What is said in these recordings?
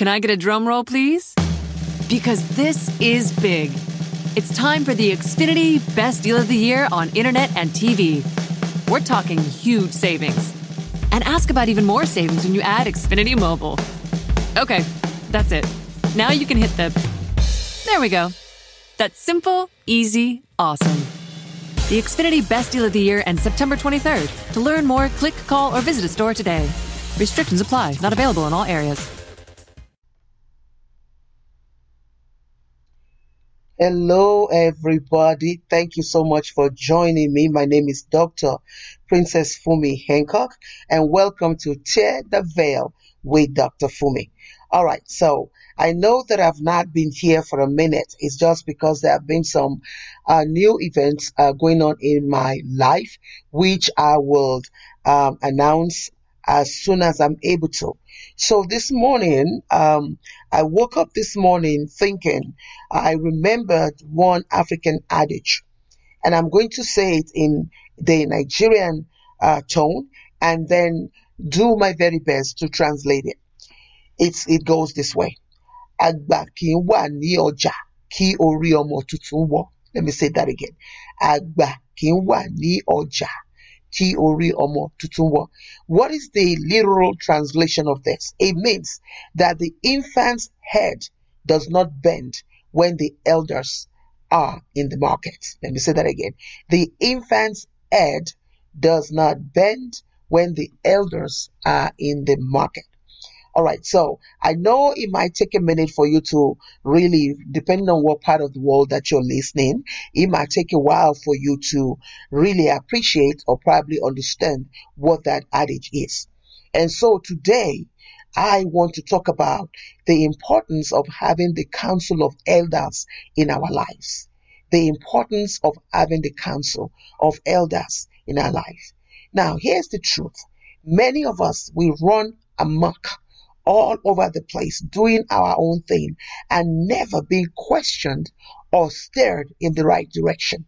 Can I get a drum roll, please? Because this is big. It's time for the Xfinity Best Deal of the Year on Internet and TV. We're talking huge savings. And ask about even more savings when you add Xfinity Mobile. Okay, that's it. Now you can hit the. There we go. That's simple, easy, awesome. The Xfinity Best Deal of the Year ends September 23rd. To learn more, click, call, or visit a store today. Restrictions apply, not available in all areas. Hello, everybody. Thank you so much for joining me. My name is Dr. Princess Fumi Hancock, and welcome to Tear the Veil with Dr. Fumi. All right, so I know that I've not been here for a minute. It's just because there have been some uh, new events uh, going on in my life, which I will um, announce as soon as I'm able to. So this morning, um, I woke up this morning thinking I remembered one African adage, and I'm going to say it in the Nigerian uh, tone and then do my very best to translate it. It's, it goes this way. Àgbà kì wà ní ọjà kí orí ọmọ tuntun wọ̀. Let me say that again. Àgbà kì í wà ní kí orí ọmọ tuntun. What is the literal translation of this? It means that the infant's head does not bend when the elders are in the market. Let me say that again. The infant's head does not bend when the elders are in the market. All right, so I know it might take a minute for you to really, depending on what part of the world that you're listening, it might take a while for you to really appreciate or probably understand what that adage is. And so today, I want to talk about the importance of having the counsel of elders in our lives. The importance of having the counsel of elders in our life. Now, here's the truth. Many of us, we run amok all over the place doing our own thing and never being questioned or steered in the right direction.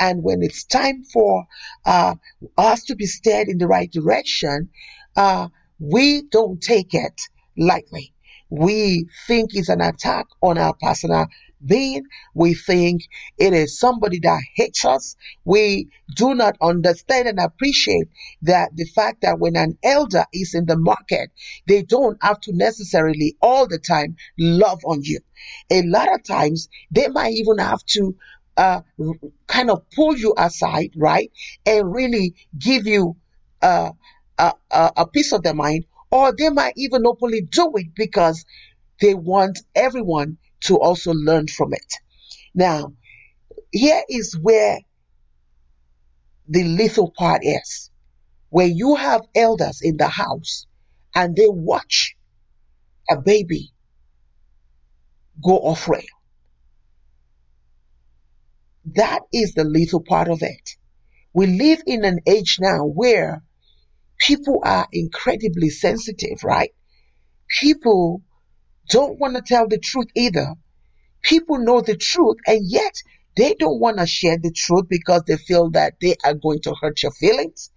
And when it's time for uh, us to be steered in the right direction, uh, we don't take it lightly. We think it's an attack on our personal being. We think it is somebody that hates us. We do not understand and appreciate that the fact that when an elder is in the market, they don't have to necessarily all the time love on you. A lot of times they might even have to uh, kind of pull you aside, right? And really give you uh, a, a piece of their mind, or they might even openly do it because they want everyone to also learn from it. Now, here is where the lethal part is. Where you have elders in the house and they watch a baby go off rail. That is the lethal part of it. We live in an age now where people are incredibly sensitive, right? People don't want to tell the truth either. People know the truth and yet they don't want to share the truth because they feel that they are going to hurt your feelings.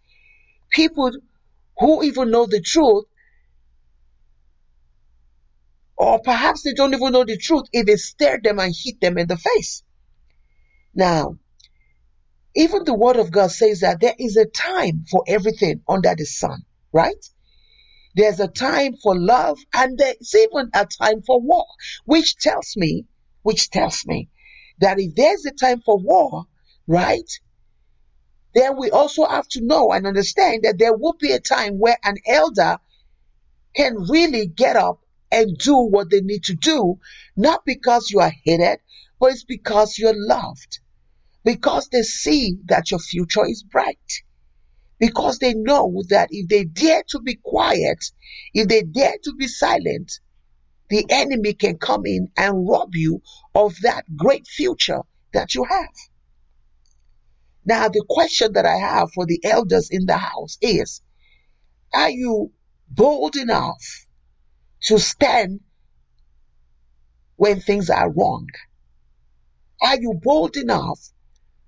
People who even know the truth, or perhaps they don't even know the truth if they stare them and hit them in the face. Now, even the word of God says that there is a time for everything under the sun, right? There's a time for love and there's even a time for war, which tells me, which tells me that if there's a time for war, right, then we also have to know and understand that there will be a time where an elder can really get up and do what they need to do, not because you are hated, but it's because you're loved. Because they see that your future is bright because they know that if they dare to be quiet, if they dare to be silent, the enemy can come in and rob you of that great future that you have. Now, the question that I have for the elders in the house is Are you bold enough to stand when things are wrong? Are you bold enough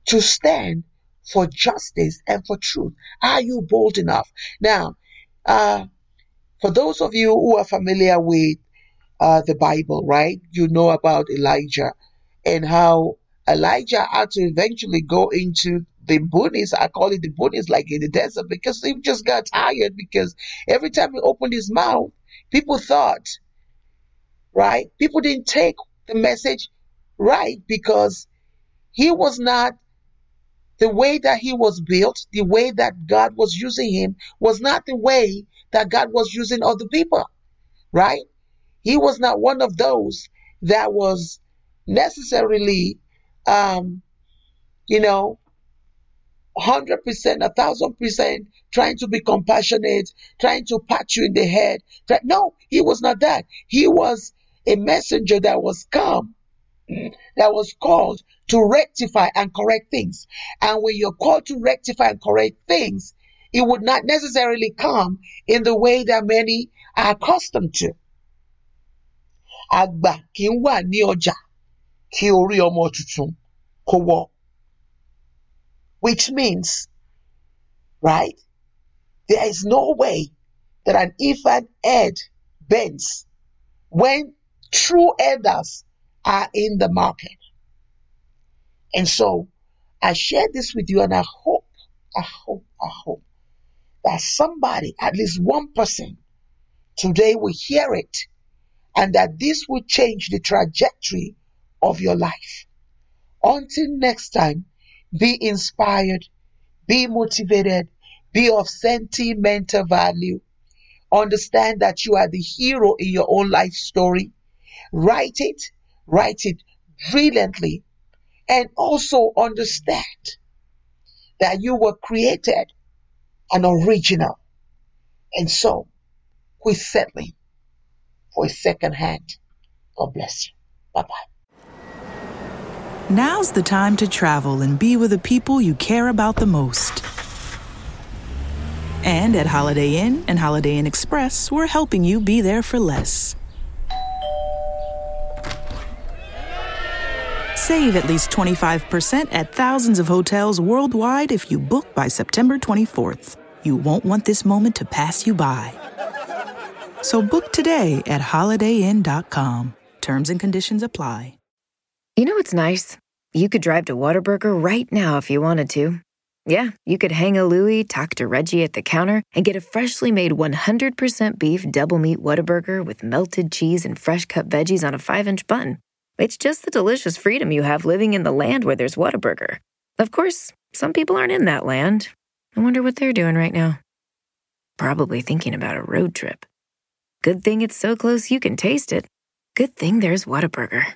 to stand for justice and for truth? Are you bold enough? Now, uh, for those of you who are familiar with uh, the Bible, right? You know about Elijah and how Elijah had to eventually go into the boonies. I call it the boonies, like in the desert, because he just got tired. Because every time he opened his mouth, people thought, right? People didn't take the message right because he was not the way that he was built, the way that God was using him was not the way that God was using other people, right? He was not one of those that was necessarily, um, you know, 100%, a thousand percent trying to be compassionate, trying to pat you in the head. No, he was not that. He was a messenger that was come, that was called to rectify and correct things. And when you're called to rectify and correct things, it would not necessarily come in the way that many are accustomed to. Àgbà kì ní ọjà kí orí ọmọ tuntun kó wọ́. Which means, right, there is no way that an infant head bends when true elders are in the market. And so I share this with you and I hope, I hope, I hope that somebody, at least one person today will hear it and that this will change the trajectory of your life. Until next time, be inspired, be motivated, be of sentimental value. Understand that you are the hero in your own life story. Write it, write it brilliantly, and also understand that you were created an original. And so, quit settling for a second hand. God bless you. Bye bye. Now's the time to travel and be with the people you care about the most. And at Holiday Inn and Holiday Inn Express, we're helping you be there for less. Save at least 25% at thousands of hotels worldwide if you book by September 24th. You won't want this moment to pass you by. So book today at holidayinn.com. Terms and conditions apply. You know what's nice? You could drive to Whataburger right now if you wanted to. Yeah, you could hang a Louie, talk to Reggie at the counter, and get a freshly made 100% beef double meat Whataburger with melted cheese and fresh cut veggies on a 5 inch bun. It's just the delicious freedom you have living in the land where there's Whataburger. Of course, some people aren't in that land. I wonder what they're doing right now. Probably thinking about a road trip. Good thing it's so close you can taste it. Good thing there's Whataburger.